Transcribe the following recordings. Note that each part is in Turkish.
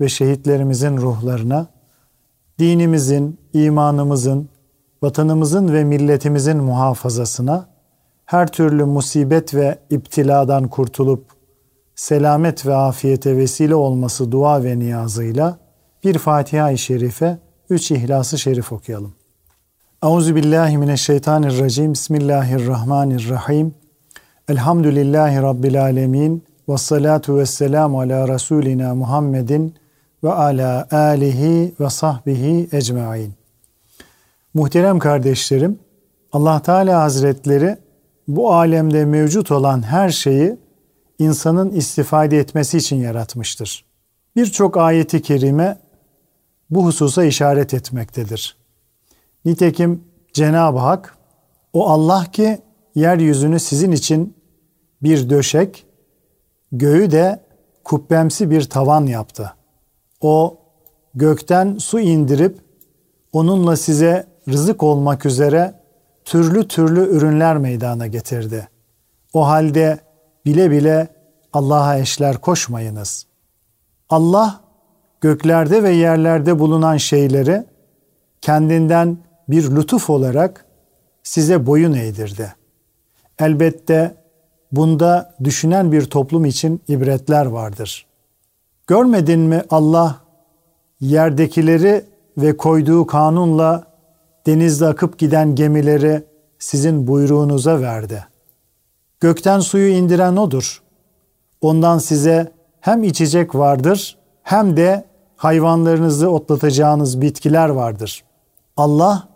ve şehitlerimizin ruhlarına, dinimizin, imanımızın, vatanımızın ve milletimizin muhafazasına, her türlü musibet ve iptiladan kurtulup selamet ve afiyete vesile olması dua ve niyazıyla bir Fatiha-i Şerife, üç İhlas-ı Şerif okuyalım. Euzu billahi mineşşeytanirracim. Bismillahirrahmanirrahim. Elhamdülillahi rabbil alamin. Ve salatu ve selamu ala Resulina Muhammedin ve ala alihi ve sahbihi ecmain. Muhterem kardeşlerim, Allah Teala Hazretleri bu alemde mevcut olan her şeyi insanın istifade etmesi için yaratmıştır. Birçok ayeti kerime bu hususa işaret etmektedir. Nitekim Cenab-ı Hak o Allah ki yeryüzünü sizin için bir döşek, göğü de kubbemsi bir tavan yaptı. O gökten su indirip onunla size rızık olmak üzere türlü türlü ürünler meydana getirdi. O halde bile bile Allah'a eşler koşmayınız. Allah göklerde ve yerlerde bulunan şeyleri kendinden bir lütuf olarak size boyun eğdirdi. Elbette bunda düşünen bir toplum için ibretler vardır. Görmedin mi Allah yerdekileri ve koyduğu kanunla denizde akıp giden gemileri sizin buyruğunuza verdi. Gökten suyu indiren odur. Ondan size hem içecek vardır hem de hayvanlarınızı otlatacağınız bitkiler vardır. Allah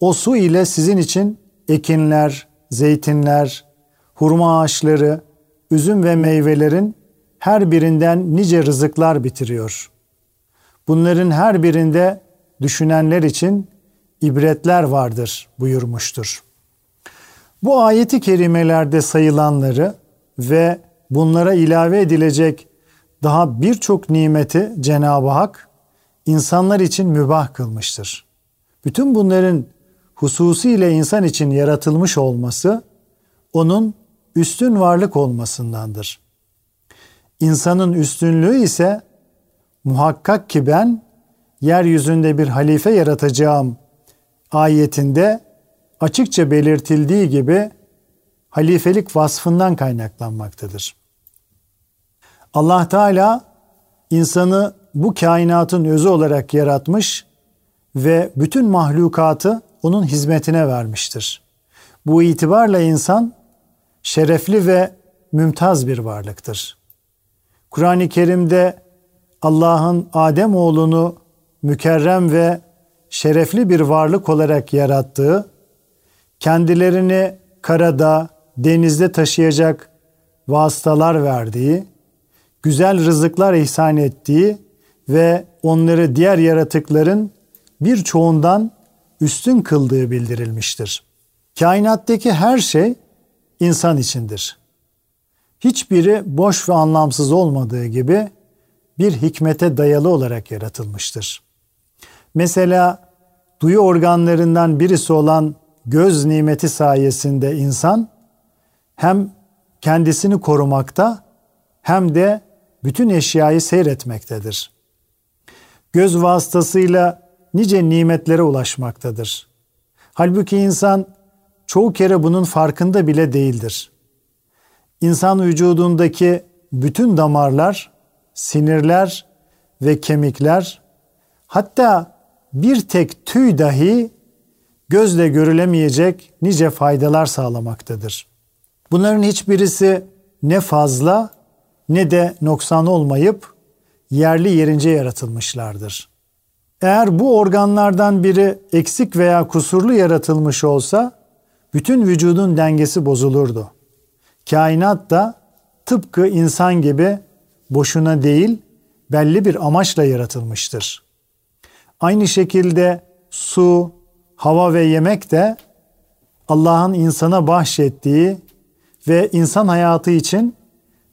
o su ile sizin için ekinler, zeytinler, hurma ağaçları, üzüm ve meyvelerin her birinden nice rızıklar bitiriyor. Bunların her birinde düşünenler için ibretler vardır buyurmuştur. Bu ayeti kerimelerde sayılanları ve bunlara ilave edilecek daha birçok nimeti Cenab-ı Hak insanlar için mübah kılmıştır. Bütün bunların hususiyle insan için yaratılmış olması onun üstün varlık olmasındandır. İnsanın üstünlüğü ise muhakkak ki ben yeryüzünde bir halife yaratacağım ayetinde açıkça belirtildiği gibi halifelik vasfından kaynaklanmaktadır. Allah Teala insanı bu kainatın özü olarak yaratmış ve bütün mahlukatı onun hizmetine vermiştir. Bu itibarla insan şerefli ve mümtaz bir varlıktır. Kur'an-ı Kerim'de Allah'ın Adem oğlunu mükerrem ve şerefli bir varlık olarak yarattığı, kendilerini karada, denizde taşıyacak vasıtalar verdiği, güzel rızıklar ihsan ettiği ve onları diğer yaratıkların birçoğundan üstün kıldığı bildirilmiştir. Kainattaki her şey insan içindir. Hiçbiri boş ve anlamsız olmadığı gibi bir hikmete dayalı olarak yaratılmıştır. Mesela duyu organlarından birisi olan göz nimeti sayesinde insan hem kendisini korumakta hem de bütün eşyayı seyretmektedir. Göz vasıtasıyla nice nimetlere ulaşmaktadır. Halbuki insan çoğu kere bunun farkında bile değildir. İnsan vücudundaki bütün damarlar, sinirler ve kemikler hatta bir tek tüy dahi gözle görülemeyecek nice faydalar sağlamaktadır. Bunların hiçbirisi ne fazla ne de noksan olmayıp yerli yerince yaratılmışlardır. Eğer bu organlardan biri eksik veya kusurlu yaratılmış olsa bütün vücudun dengesi bozulurdu. Kainat da tıpkı insan gibi boşuna değil belli bir amaçla yaratılmıştır. Aynı şekilde su, hava ve yemek de Allah'ın insana bahşettiği ve insan hayatı için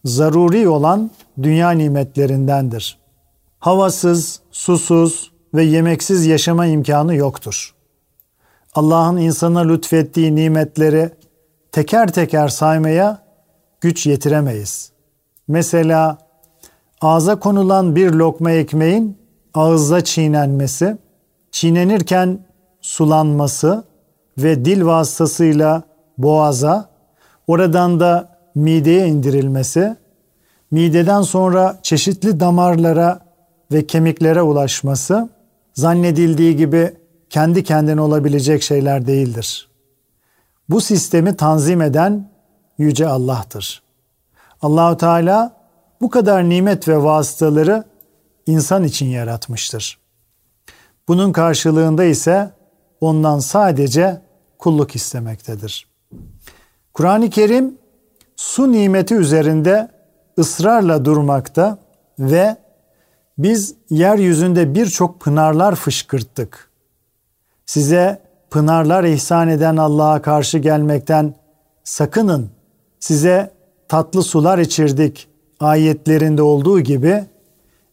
zaruri olan dünya nimetlerindendir. Havasız, susuz ve yemeksiz yaşama imkanı yoktur. Allah'ın insana lütfettiği nimetleri teker teker saymaya güç yetiremeyiz. Mesela ağza konulan bir lokma ekmeğin ağızda çiğnenmesi, çiğnenirken sulanması ve dil vasıtasıyla boğaza, oradan da mideye indirilmesi, mideden sonra çeşitli damarlara ve kemiklere ulaşması zannedildiği gibi kendi kendine olabilecek şeyler değildir. Bu sistemi tanzim eden yüce Allah'tır. Allahu Teala bu kadar nimet ve vasıtaları insan için yaratmıştır. Bunun karşılığında ise ondan sadece kulluk istemektedir. Kur'an-ı Kerim su nimeti üzerinde ısrarla durmakta ve biz yeryüzünde birçok pınarlar fışkırttık. Size pınarlar ihsan eden Allah'a karşı gelmekten sakının. Size tatlı sular içirdik ayetlerinde olduğu gibi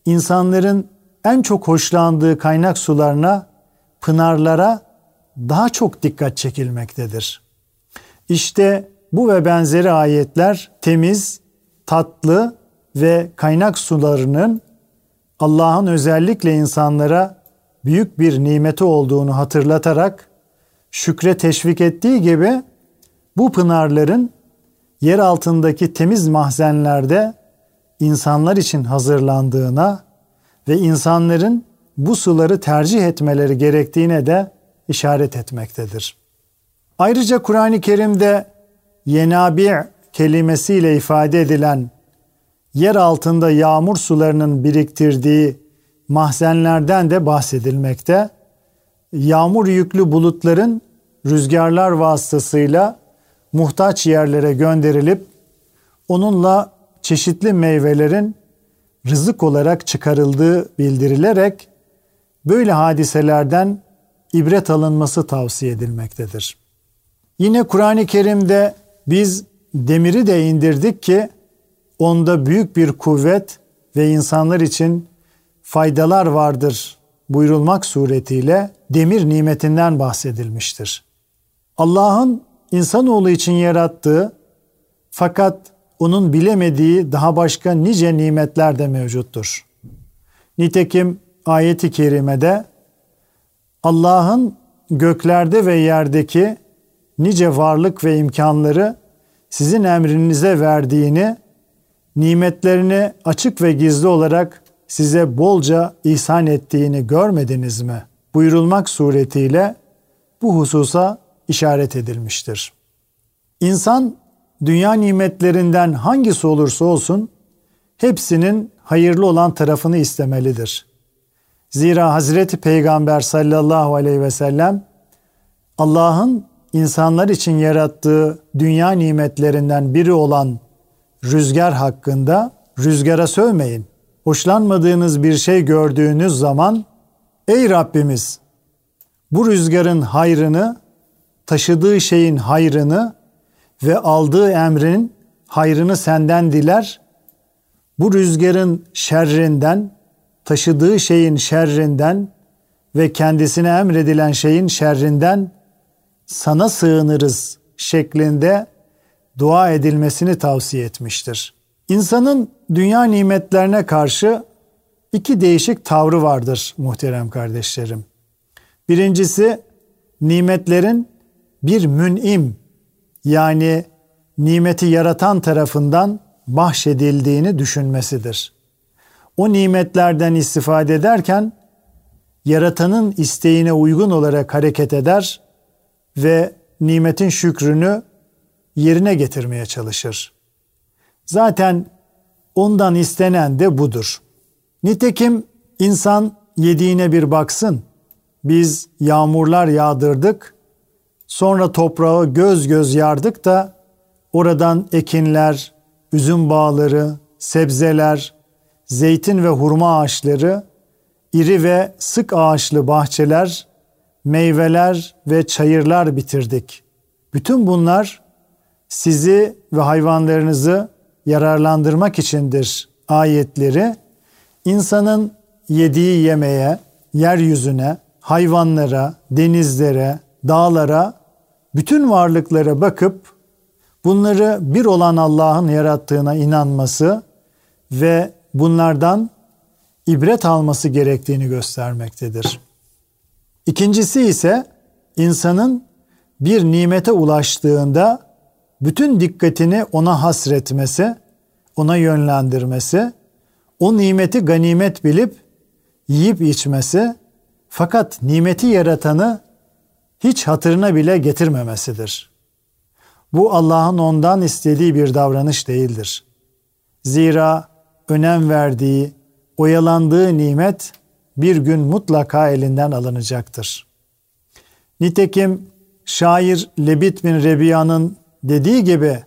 insanların en çok hoşlandığı kaynak sularına, pınarlara daha çok dikkat çekilmektedir. İşte bu ve benzeri ayetler temiz, tatlı ve kaynak sularının Allah'ın özellikle insanlara büyük bir nimeti olduğunu hatırlatarak şükre teşvik ettiği gibi bu pınarların yer altındaki temiz mahzenlerde insanlar için hazırlandığına ve insanların bu suları tercih etmeleri gerektiğine de işaret etmektedir. Ayrıca Kur'an-ı Kerim'de yenabi kelimesiyle ifade edilen yer altında yağmur sularının biriktirdiği mahzenlerden de bahsedilmekte. Yağmur yüklü bulutların rüzgarlar vasıtasıyla muhtaç yerlere gönderilip onunla çeşitli meyvelerin rızık olarak çıkarıldığı bildirilerek böyle hadiselerden ibret alınması tavsiye edilmektedir. Yine Kur'an-ı Kerim'de biz demiri de indirdik ki onda büyük bir kuvvet ve insanlar için faydalar vardır buyurulmak suretiyle demir nimetinden bahsedilmiştir. Allah'ın insanoğlu için yarattığı fakat onun bilemediği daha başka nice nimetler de mevcuttur. Nitekim ayeti kerimede Allah'ın göklerde ve yerdeki nice varlık ve imkanları sizin emrinize verdiğini, nimetlerini açık ve gizli olarak size bolca ihsan ettiğini görmediniz mi? Buyurulmak suretiyle bu hususa işaret edilmiştir. İnsan dünya nimetlerinden hangisi olursa olsun hepsinin hayırlı olan tarafını istemelidir. Zira Hazreti Peygamber sallallahu aleyhi ve sellem Allah'ın insanlar için yarattığı dünya nimetlerinden biri olan rüzgar hakkında rüzgara sövmeyin. Hoşlanmadığınız bir şey gördüğünüz zaman ey Rabbimiz bu rüzgarın hayrını, taşıdığı şeyin hayrını ve aldığı emrin hayrını senden diler. Bu rüzgarın şerrinden, taşıdığı şeyin şerrinden ve kendisine emredilen şeyin şerrinden sana sığınırız şeklinde dua edilmesini tavsiye etmiştir. İnsanın dünya nimetlerine karşı iki değişik tavrı vardır muhterem kardeşlerim. Birincisi nimetlerin bir mün'im yani nimeti yaratan tarafından bahşedildiğini düşünmesidir. O nimetlerden istifade ederken yaratanın isteğine uygun olarak hareket eder ve nimetin şükrünü yerine getirmeye çalışır. Zaten ondan istenen de budur. Nitekim insan yediğine bir baksın. Biz yağmurlar yağdırdık, sonra toprağı göz göz yardık da oradan ekinler, üzüm bağları, sebzeler, zeytin ve hurma ağaçları, iri ve sık ağaçlı bahçeler, meyveler ve çayırlar bitirdik. Bütün bunlar sizi ve hayvanlarınızı yararlandırmak içindir ayetleri insanın yediği yemeğe, yeryüzüne, hayvanlara, denizlere, dağlara, bütün varlıklara bakıp bunları bir olan Allah'ın yarattığına inanması ve bunlardan ibret alması gerektiğini göstermektedir. İkincisi ise insanın bir nimete ulaştığında bütün dikkatini ona hasretmesi, ona yönlendirmesi, o nimeti ganimet bilip yiyip içmesi fakat nimeti yaratanı hiç hatırına bile getirmemesidir. Bu Allah'ın ondan istediği bir davranış değildir. Zira önem verdiği, oyalandığı nimet bir gün mutlaka elinden alınacaktır. Nitekim şair Lebit bin Rebiya'nın dediği gibi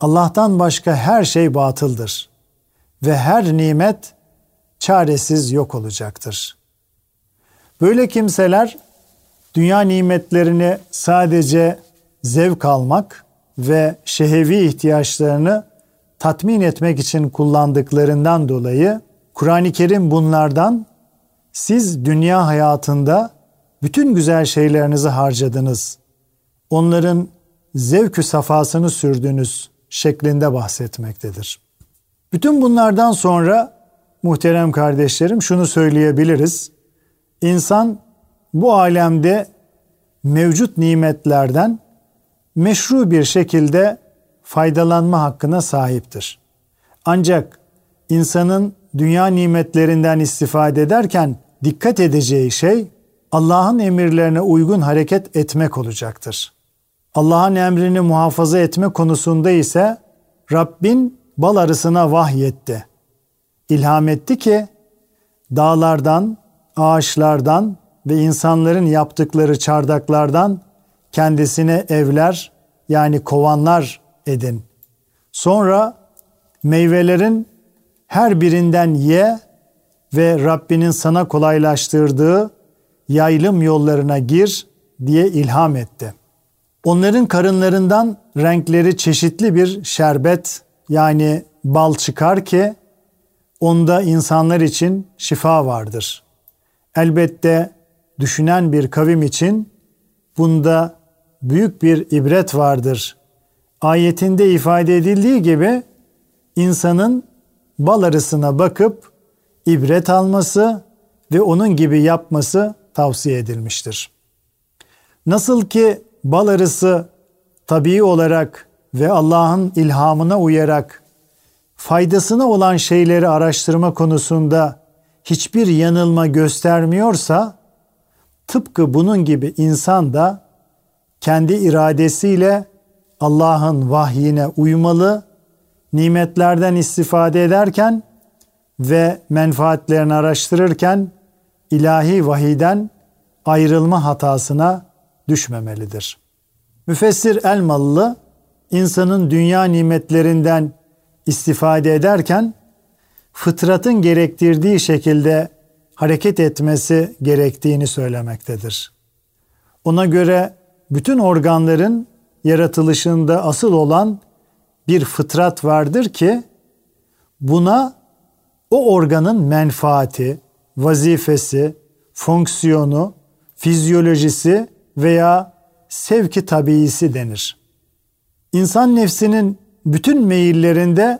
Allah'tan başka her şey batıldır ve her nimet çaresiz yok olacaktır. Böyle kimseler dünya nimetlerini sadece zevk almak ve şehevi ihtiyaçlarını tatmin etmek için kullandıklarından dolayı Kur'an-ı Kerim bunlardan siz dünya hayatında bütün güzel şeylerinizi harcadınız. Onların zevkü safasını sürdünüz şeklinde bahsetmektedir. Bütün bunlardan sonra muhterem kardeşlerim şunu söyleyebiliriz. İnsan bu alemde mevcut nimetlerden meşru bir şekilde faydalanma hakkına sahiptir. Ancak insanın dünya nimetlerinden istifade ederken dikkat edeceği şey Allah'ın emirlerine uygun hareket etmek olacaktır. Allah'ın emrini muhafaza etme konusunda ise Rabbin bal arısına vahyetti. İlham etti ki dağlardan, ağaçlardan ve insanların yaptıkları çardaklardan kendisine evler yani kovanlar edin. Sonra meyvelerin her birinden ye ve Rabbinin sana kolaylaştırdığı yaylım yollarına gir diye ilham etti. Onların karınlarından renkleri çeşitli bir şerbet yani bal çıkar ki onda insanlar için şifa vardır. Elbette düşünen bir kavim için bunda büyük bir ibret vardır. Ayetinde ifade edildiği gibi insanın bal arısına bakıp ibret alması ve onun gibi yapması tavsiye edilmiştir. Nasıl ki bal arısı tabii olarak ve Allah'ın ilhamına uyarak faydasına olan şeyleri araştırma konusunda hiçbir yanılma göstermiyorsa tıpkı bunun gibi insan da kendi iradesiyle Allah'ın vahyine uymalı, nimetlerden istifade ederken ve menfaatlerini araştırırken ilahi vahiden ayrılma hatasına düşmemelidir. Müfessir Elmalı insanın dünya nimetlerinden istifade ederken fıtratın gerektirdiği şekilde hareket etmesi gerektiğini söylemektedir. Ona göre bütün organların yaratılışında asıl olan bir fıtrat vardır ki buna o organın menfaati, vazifesi, fonksiyonu, fizyolojisi veya sevki tabiisi denir. İnsan nefsinin bütün meyillerinde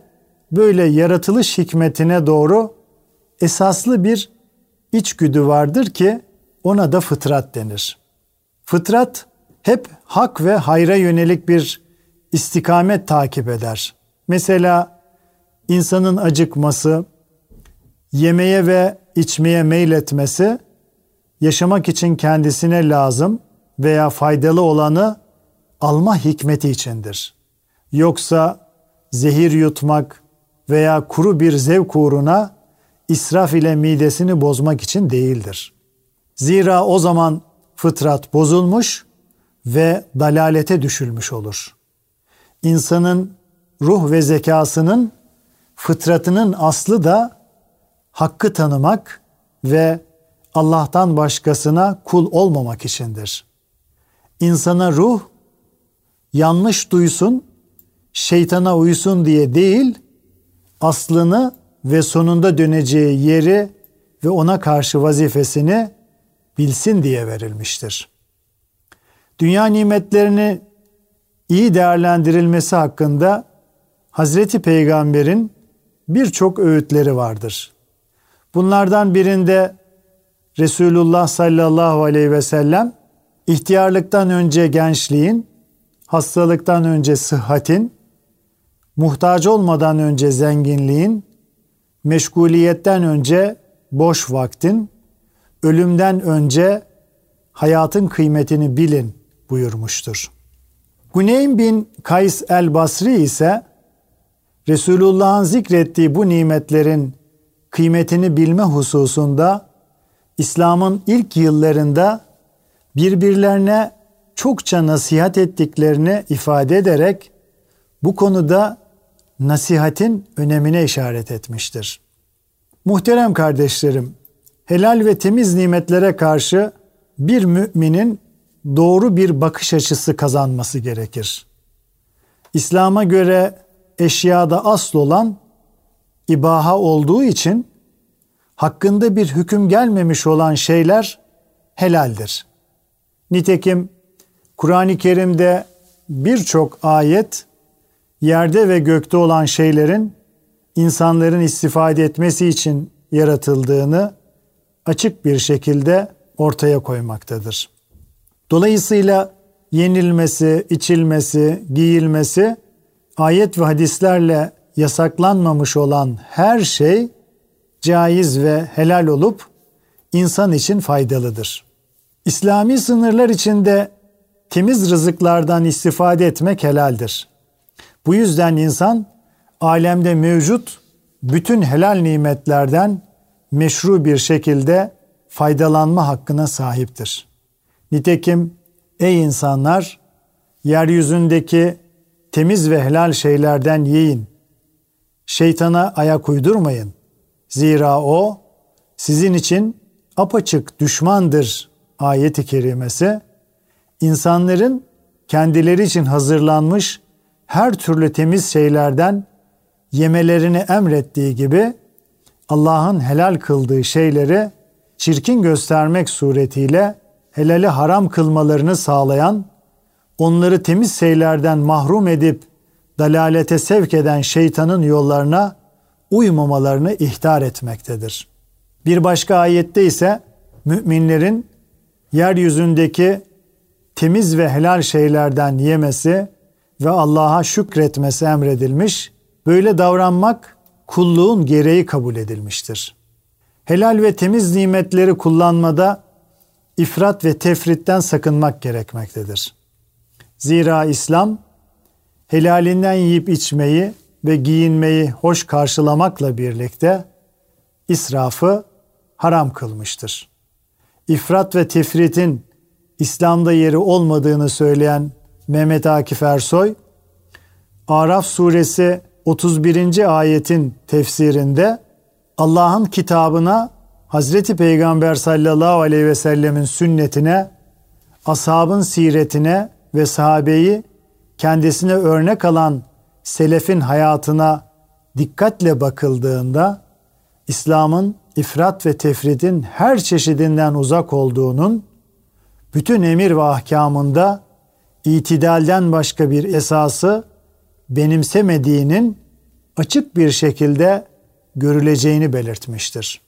böyle yaratılış hikmetine doğru esaslı bir içgüdü vardır ki ona da fıtrat denir. Fıtrat hep hak ve hayra yönelik bir istikamet takip eder. Mesela insanın acıkması, yemeye ve içmeye meyletmesi yaşamak için kendisine lazım veya faydalı olanı alma hikmeti içindir. Yoksa zehir yutmak veya kuru bir zevk uğruna israf ile midesini bozmak için değildir. Zira o zaman fıtrat bozulmuş ve dalalete düşülmüş olur. İnsanın ruh ve zekasının fıtratının aslı da hakkı tanımak ve Allah'tan başkasına kul olmamak içindir. İnsana ruh yanlış duysun, şeytana uysun diye değil, aslını ve sonunda döneceği yeri ve ona karşı vazifesini bilsin diye verilmiştir. Dünya nimetlerini iyi değerlendirilmesi hakkında Hazreti Peygamber'in birçok öğütleri vardır. Bunlardan birinde Resulullah sallallahu aleyhi ve sellem ihtiyarlıktan önce gençliğin, hastalıktan önce sıhhatin, muhtaç olmadan önce zenginliğin, meşguliyetten önce boş vaktin, ölümden önce hayatın kıymetini bilin buyurmuştur. Guneym bin Kays el-Basri ise Resulullah'ın zikrettiği bu nimetlerin kıymetini bilme hususunda İslam'ın ilk yıllarında birbirlerine çokça nasihat ettiklerini ifade ederek bu konuda nasihatin önemine işaret etmiştir. Muhterem kardeşlerim, helal ve temiz nimetlere karşı bir müminin doğru bir bakış açısı kazanması gerekir. İslam'a göre eşyada asıl olan ibaha olduğu için hakkında bir hüküm gelmemiş olan şeyler helaldir. Nitekim Kur'an-ı Kerim'de birçok ayet yerde ve gökte olan şeylerin insanların istifade etmesi için yaratıldığını açık bir şekilde ortaya koymaktadır. Dolayısıyla yenilmesi, içilmesi, giyilmesi ayet ve hadislerle yasaklanmamış olan her şey caiz ve helal olup insan için faydalıdır. İslami sınırlar içinde temiz rızıklardan istifade etmek helaldir. Bu yüzden insan alemde mevcut bütün helal nimetlerden meşru bir şekilde faydalanma hakkına sahiptir. Nitekim ey insanlar yeryüzündeki temiz ve helal şeylerden yiyin. Şeytana ayak uydurmayın. Zira o sizin için apaçık düşmandır ayeti kerimesi insanların kendileri için hazırlanmış her türlü temiz şeylerden yemelerini emrettiği gibi Allah'ın helal kıldığı şeyleri çirkin göstermek suretiyle helali haram kılmalarını sağlayan, onları temiz şeylerden mahrum edip dalalete sevk eden şeytanın yollarına uymamalarını ihtar etmektedir. Bir başka ayette ise müminlerin yeryüzündeki temiz ve helal şeylerden yemesi ve Allah'a şükretmesi emredilmiş. Böyle davranmak kulluğun gereği kabul edilmiştir. Helal ve temiz nimetleri kullanmada ifrat ve tefritten sakınmak gerekmektedir. Zira İslam helalinden yiyip içmeyi ve giyinmeyi hoş karşılamakla birlikte israfı haram kılmıştır. İfrat ve tefritin İslam'da yeri olmadığını söyleyen Mehmet Akif Ersoy, Araf suresi 31. ayetin tefsirinde Allah'ın kitabına Hazreti Peygamber sallallahu aleyhi ve sellemin sünnetine, ashabın siretine ve sahabeyi kendisine örnek alan selefin hayatına dikkatle bakıldığında İslam'ın ifrat ve tefridin her çeşidinden uzak olduğunun bütün emir ve ahkamında itidalden başka bir esası benimsemediğinin açık bir şekilde görüleceğini belirtmiştir.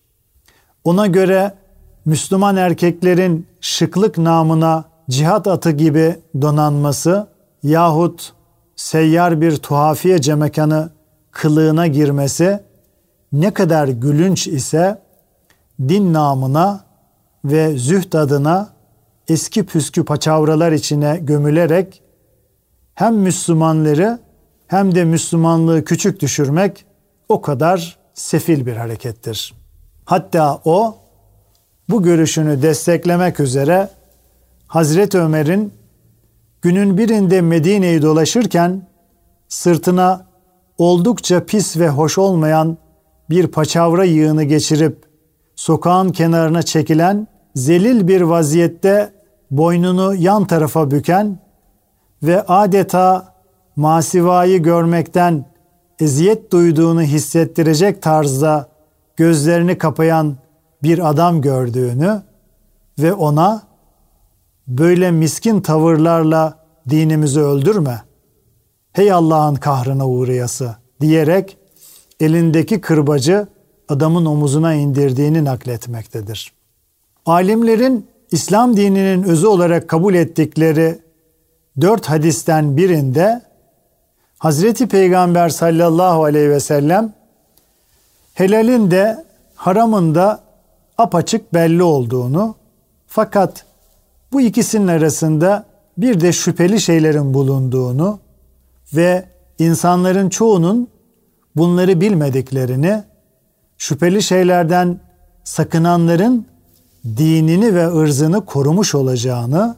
Ona göre Müslüman erkeklerin şıklık namına cihat atı gibi donanması yahut seyyar bir tuhafiye cemekanı kılığına girmesi ne kadar gülünç ise din namına ve zühd adına eski püskü paçavralar içine gömülerek hem Müslümanları hem de Müslümanlığı küçük düşürmek o kadar sefil bir harekettir. Hatta o bu görüşünü desteklemek üzere Hazreti Ömer'in günün birinde Medine'yi dolaşırken sırtına oldukça pis ve hoş olmayan bir paçavra yığını geçirip sokağın kenarına çekilen zelil bir vaziyette boynunu yan tarafa büken ve adeta masivayı görmekten eziyet duyduğunu hissettirecek tarzda gözlerini kapayan bir adam gördüğünü ve ona böyle miskin tavırlarla dinimizi öldürme. Hey Allah'ın kahrına uğrayası diyerek elindeki kırbacı adamın omuzuna indirdiğini nakletmektedir. Alimlerin İslam dininin özü olarak kabul ettikleri dört hadisten birinde Hazreti Peygamber sallallahu aleyhi ve sellem helalin de haramın da apaçık belli olduğunu fakat bu ikisinin arasında bir de şüpheli şeylerin bulunduğunu ve insanların çoğunun bunları bilmediklerini, şüpheli şeylerden sakınanların dinini ve ırzını korumuş olacağını,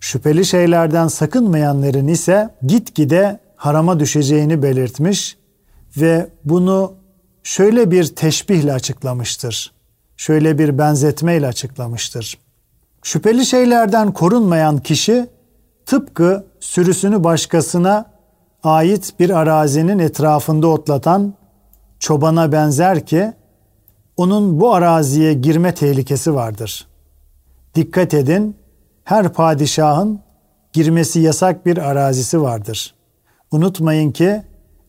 şüpheli şeylerden sakınmayanların ise gitgide harama düşeceğini belirtmiş ve bunu şöyle bir teşbihle açıklamıştır. Şöyle bir benzetmeyle açıklamıştır. Şüpheli şeylerden korunmayan kişi tıpkı sürüsünü başkasına ait bir arazinin etrafında otlatan çobana benzer ki onun bu araziye girme tehlikesi vardır. Dikkat edin, her padişahın girmesi yasak bir arazisi vardır. Unutmayın ki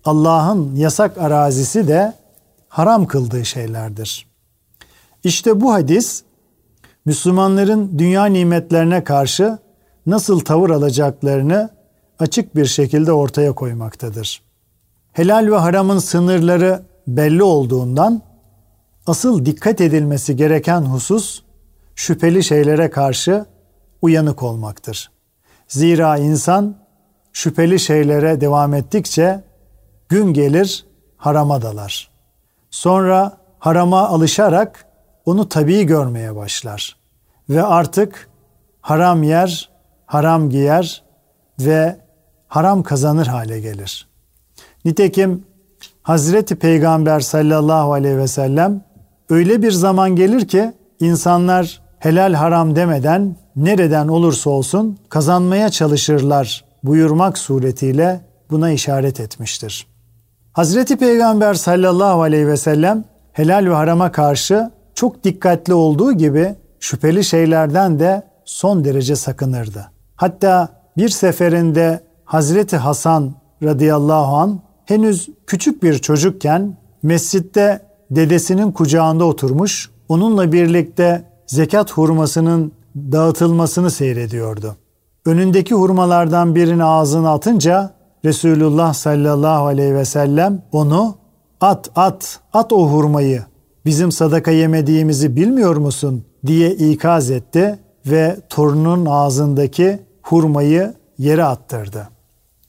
Allah'ın yasak arazisi de haram kıldığı şeylerdir. İşte bu hadis Müslümanların dünya nimetlerine karşı nasıl tavır alacaklarını açık bir şekilde ortaya koymaktadır. Helal ve haramın sınırları belli olduğundan asıl dikkat edilmesi gereken husus şüpheli şeylere karşı uyanık olmaktır. Zira insan şüpheli şeylere devam ettikçe gün gelir harama dalar. Sonra harama alışarak onu tabii görmeye başlar ve artık haram yer, haram giyer ve haram kazanır hale gelir. Nitekim Hazreti Peygamber sallallahu aleyhi ve sellem öyle bir zaman gelir ki insanlar helal haram demeden nereden olursa olsun kazanmaya çalışırlar buyurmak suretiyle buna işaret etmiştir. Hazreti Peygamber sallallahu aleyhi ve sellem helal ve harama karşı çok dikkatli olduğu gibi şüpheli şeylerden de son derece sakınırdı. Hatta bir seferinde Hazreti Hasan radıyallahu an henüz küçük bir çocukken mescitte dedesinin kucağında oturmuş, onunla birlikte zekat hurmasının dağıtılmasını seyrediyordu. Önündeki hurmalardan birini ağzına atınca Resulullah sallallahu aleyhi ve sellem onu at at at o hurmayı bizim sadaka yemediğimizi bilmiyor musun diye ikaz etti ve torunun ağzındaki hurmayı yere attırdı.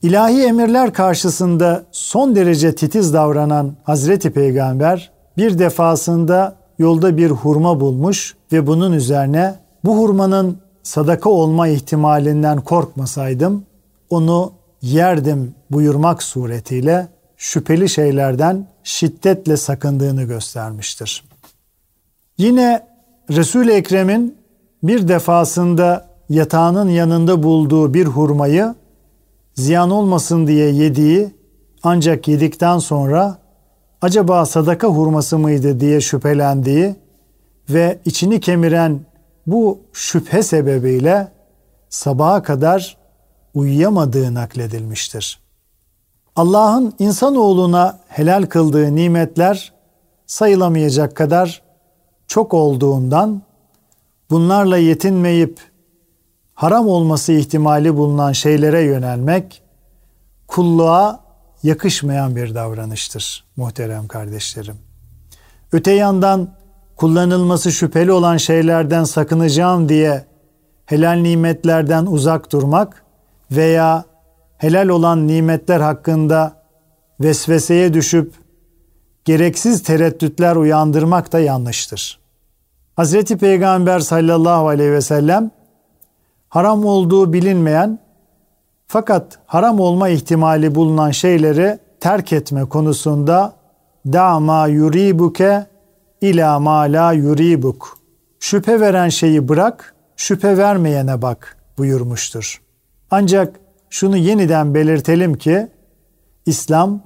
İlahi emirler karşısında son derece titiz davranan Hazreti Peygamber bir defasında yolda bir hurma bulmuş ve bunun üzerine bu hurmanın sadaka olma ihtimalinden korkmasaydım onu yerdim buyurmak suretiyle şüpheli şeylerden şiddetle sakındığını göstermiştir. Yine Resul-i Ekrem'in bir defasında yatağının yanında bulduğu bir hurmayı ziyan olmasın diye yediği ancak yedikten sonra acaba sadaka hurması mıydı diye şüphelendiği ve içini kemiren bu şüphe sebebiyle sabaha kadar uyuyamadığı nakledilmiştir. Allah'ın insanoğluna helal kıldığı nimetler sayılamayacak kadar çok olduğundan bunlarla yetinmeyip haram olması ihtimali bulunan şeylere yönelmek kulluğa yakışmayan bir davranıştır muhterem kardeşlerim. Öte yandan kullanılması şüpheli olan şeylerden sakınacağım diye helal nimetlerden uzak durmak veya helal olan nimetler hakkında vesveseye düşüp gereksiz tereddütler uyandırmak da yanlıştır. Hazreti Peygamber sallallahu aleyhi ve sellem haram olduğu bilinmeyen fakat haram olma ihtimali bulunan şeyleri terk etme konusunda da ma yuribuke ila ma la yuribuk. Şüphe veren şeyi bırak, şüphe vermeyene bak buyurmuştur. Ancak şunu yeniden belirtelim ki İslam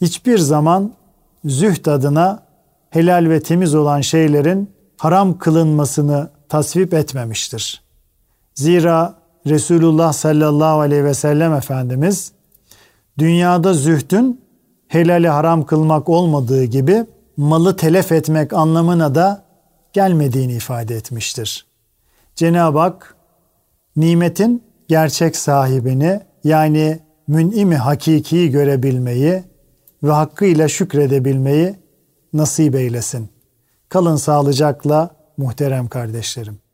hiçbir zaman zühd adına helal ve temiz olan şeylerin haram kılınmasını tasvip etmemiştir. Zira Resulullah sallallahu aleyhi ve sellem Efendimiz dünyada zühdün helali haram kılmak olmadığı gibi malı telef etmek anlamına da gelmediğini ifade etmiştir. Cenab-ı Hak nimetin gerçek sahibini yani mün'imi hakiki görebilmeyi ve hakkıyla şükredebilmeyi nasip eylesin. Kalın sağlıcakla muhterem kardeşlerim.